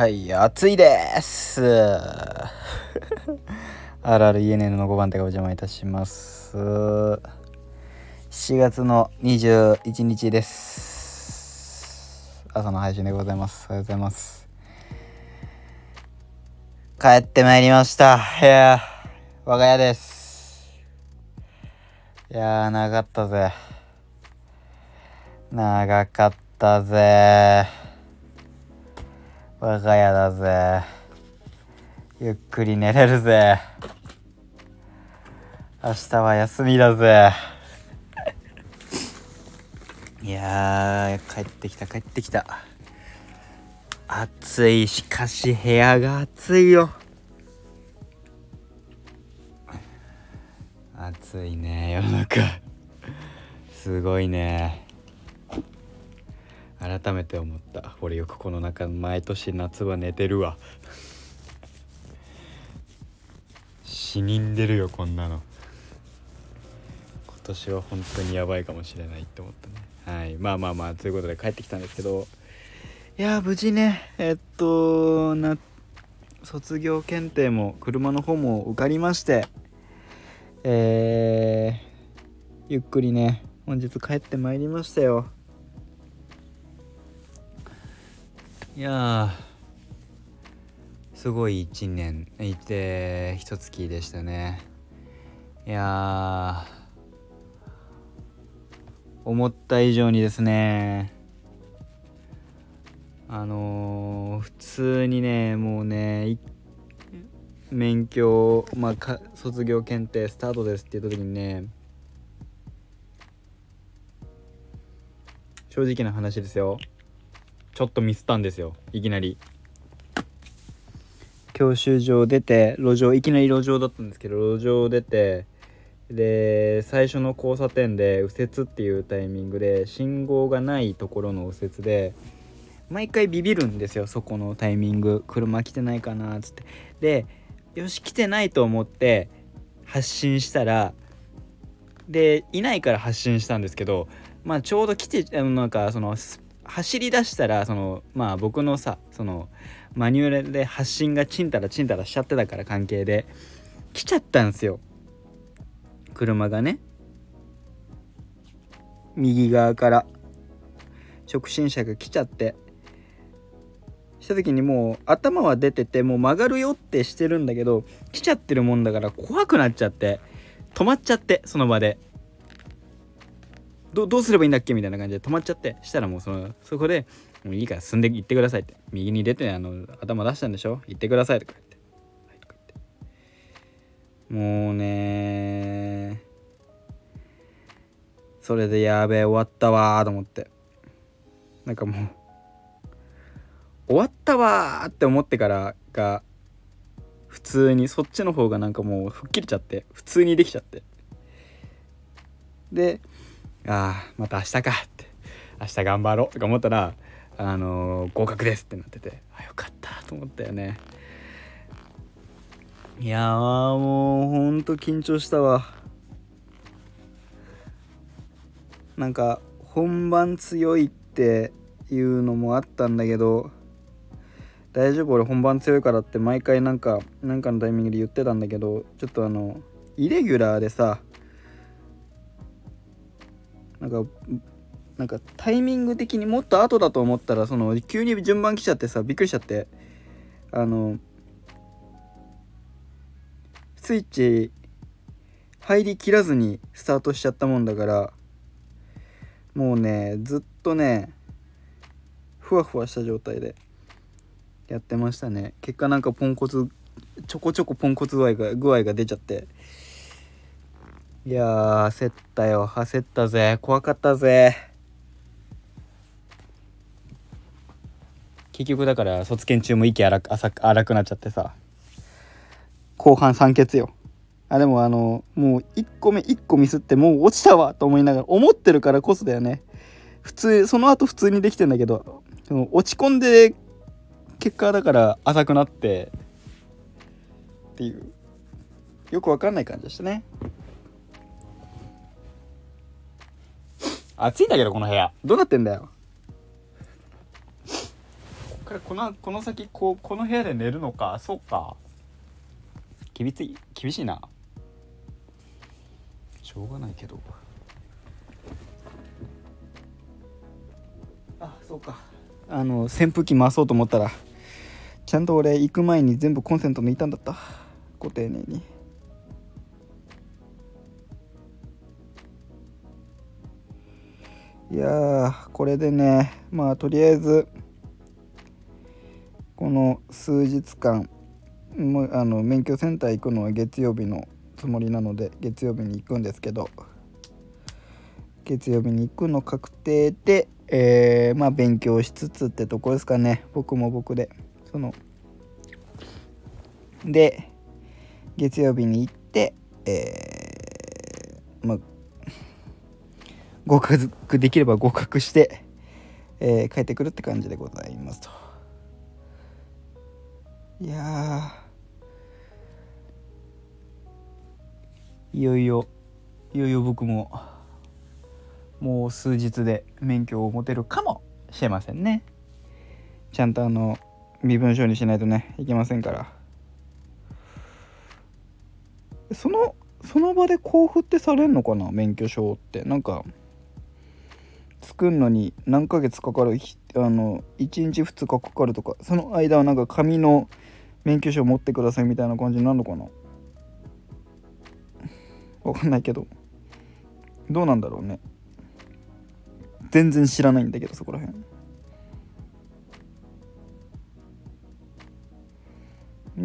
はい暑いです。あるある ENN の5番手がお邪魔いたします。7月の21日です。朝の配信でございます。おはようございます。帰ってまいりました。いや我が家です。いやー長かったぜ。長かったぜ。我が家だぜ。ゆっくり寝れるぜ。明日は休みだぜ。いや帰ってきた帰ってきた。暑い。しかし部屋が暑いよ。暑いね世の中。すごいね。改めて思った。俺よくこの中毎年夏は寝てるわ。死人出るよこんなの。今年は本当にやばいかもしれないって思ったね。はい。まあまあまあということで帰ってきたんですけど。いや無事ねえっとな卒業検定も車の方も受かりましてえー、ゆっくりね本日帰ってまいりましたよ。いやすごい一年いて一月でしたね。いや思った以上にですねあのー、普通にねもうね免許まあか卒業検定スタートですって言った時にね正直な話ですよ。ちょっとミスったんですよ。いきなり。教習所出て路上いきなり路上だったんですけど路上出てで最初の交差点で右折っていうタイミングで信号がないところの右折で毎回ビビるんですよそこのタイミング。車来てないかなっつって。でよし来てないと思って発進したらでいないから発進したんですけどまあちょうど来てなんかその走り出したらそのまあ僕のさそのマニュアルで発信がチンタラチンタラしちゃってたから関係で来ちゃったんですよ。車がね。右側から直進車が来ちゃって。した時にもう頭は出ててもう曲がるよってしてるんだけど来ちゃってるもんだから怖くなっちゃって止まっちゃってその場で。どどうすればいいんだっけみたいな感じで止まっちゃってしたらもうそのそこで「もういいから進んで行ってください」って「右に出てあの頭出したんでしょ？行ってください」とか言って「はい」言って。もうねそれでやべえ終わったわと思って。なんかもう終わったわって思ってからが普通にそっちの方がなんかもう吹っ切れちゃって普通にできちゃって。でああまた明日かって明日頑張ろうとか思ったらあのー、合格ですってなっててあよかったと思ったよね。いやもうほんと緊張したわ。なんか本番強いっていうのもあったんだけど大丈夫？俺本番強いからって毎回なんかなんかのタイミングで言ってたんだけどちょっとあのイレギュラーでさなんかなんかタイミング的にもっと後だと思ったらその急に順番来ちゃってさびっくりしちゃって。あのスイッチ入りきらずにスタートしちゃったもんだからもうねずっとねふわふわした状態でやってましたね。結果なんかポンコツちょこちょこポンコツ具合が具合が出ちゃって。いや焦ったよ。焦ったぜ。怖かったぜ。結局だから卒検中も息荒く浅く荒くなっちゃってさ。後半酸欠よ。あでもあのもう1個目1個ミスってもう落ちたわ。と思いながら思ってるからこそだよね。普通その後普通にできてんだけど落ち込んで結果だから浅くなってっていう。よくわかんない感じでしたね。暑いんだけどこの部屋。どうなってんだよ。こっからこのこの先こうこの部屋で寝るのか。そうか。厳しい厳しいな。しょうがないけど。あそうか。あの扇風機回そうと思ったらちゃんと俺行く前に全部コンセント抜いたんだった。ご丁寧にいやこれでねまあとりあえずこの数日間もあの免許センター行くのは月曜日のつもりなので月曜日に行くんですけど月曜日に行くの確定で、えー、まあ勉強しつつってとこですかね。僕も僕で。そので月曜日に行ってえー、まあ合格できれば合格して、えー、帰ってくるって感じでございますと。いやいよいよいよいよ僕ももう数日で免許を持てるかもしれませんね。ちゃんとあの身分証にしないとねいけませんから。そのその場で交付ってされんのかな免許証って。なんか作るのに何ヶ月かかるあの1日2日かかるとかその間はなんか紙の免許証持ってくださいみたいな感じになるのかな？わかんないけど。どうなんだろうね。全然知らないんだけどそこら辺。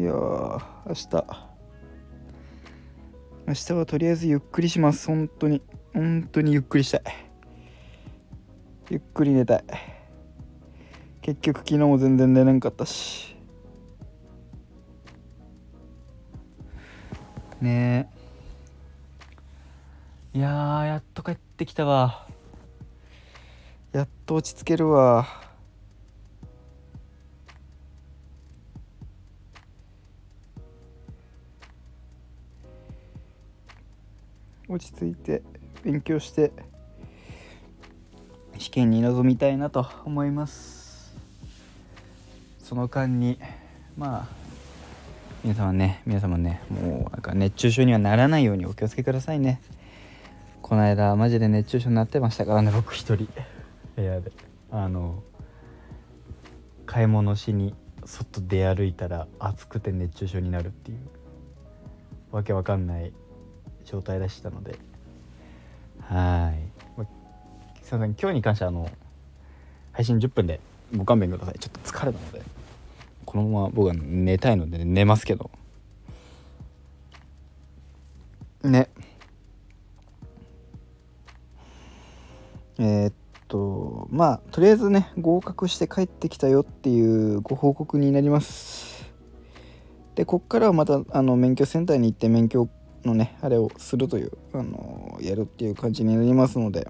いや明日。明日はとりあえずゆっくりします。本当に。本当にゆっくりしたい。ゆっくり寝たい。結局昨日も全然寝れんかったし。ね。えいややっと帰ってきたわ。やっと落ち着けるわ。落ち着いて勉強して。試験に臨みたいなと思います。その間にまあ皆様ね皆様ねもうなんか熱中症にはならないようにお気をつけくださいね。この間マジで熱中症になってましたからね僕一人。部屋であの買い物しに外出歩いたら暑くて熱中症になるっていうわけわかんない状態でしたので。はい、すいません。今日に関してはあの配信10分でご勘弁ください。ちょっと疲れたので。このまま僕は寝たいので寝ますけど。ね。えー、っとまあとりあえずね合格して帰ってきたよっていうご報告になります。でこっからはまたあの免許センターに行って免許のねあれをするというあのやるっていう感じになりますので。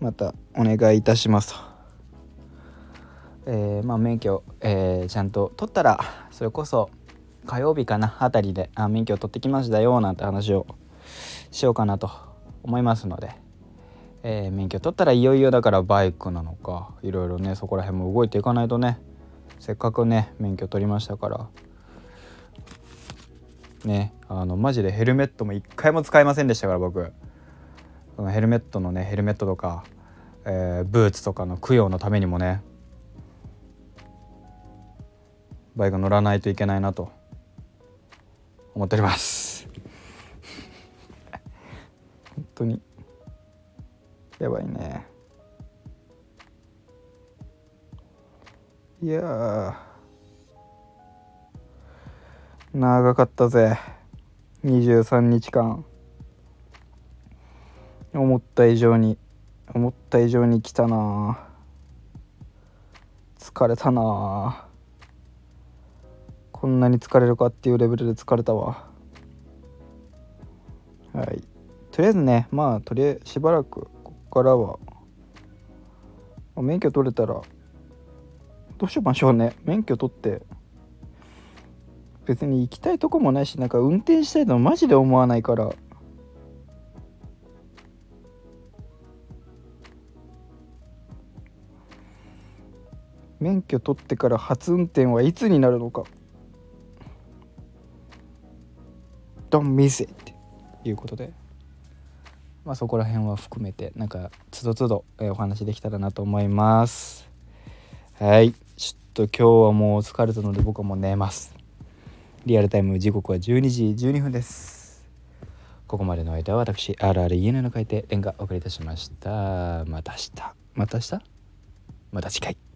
またお願いいたしますえー、まあ免許、えー、ちゃんと取ったらそれこそ火曜日かなあたりであ免許取ってきましたよなんて話をしようかなと思いますのでえー、免許取ったらいよいよだからバイクなのかいろいろねそこら辺も動いていかないとねせっかくね免許取りましたから。ねあのマジでヘルメットも一回も使いませんでしたから僕。ヘルメットのねヘルメットとか、えー、ブーツとかの供養のためにもねバイク乗らないといけないなと思っております。本当に。やばいね。いや長かったぜ。23日間。思った以上に。思った以上に来たな。疲れたな。こんなに疲れるかっていうレベルで疲れたわ。はい。とりあえずねまあとりあえずしばらくからは免許取れたらどうしましょうね。免許取って別に行きたいとこもないしなんか運転したいとマジで思わないから免許取ってから初運転はいつになるのか。Don't miss it. っていうことで。まあそこら辺は含めてなんかつどつど、えお話できたらなと思います。はい。ちょっと今日はもう疲れたので僕はもう寝ます。リアルタイム時刻は12時12分です。ここまでの間は私 RREN の書いてレンがお送りいたしました。また明日。また明日？また次回。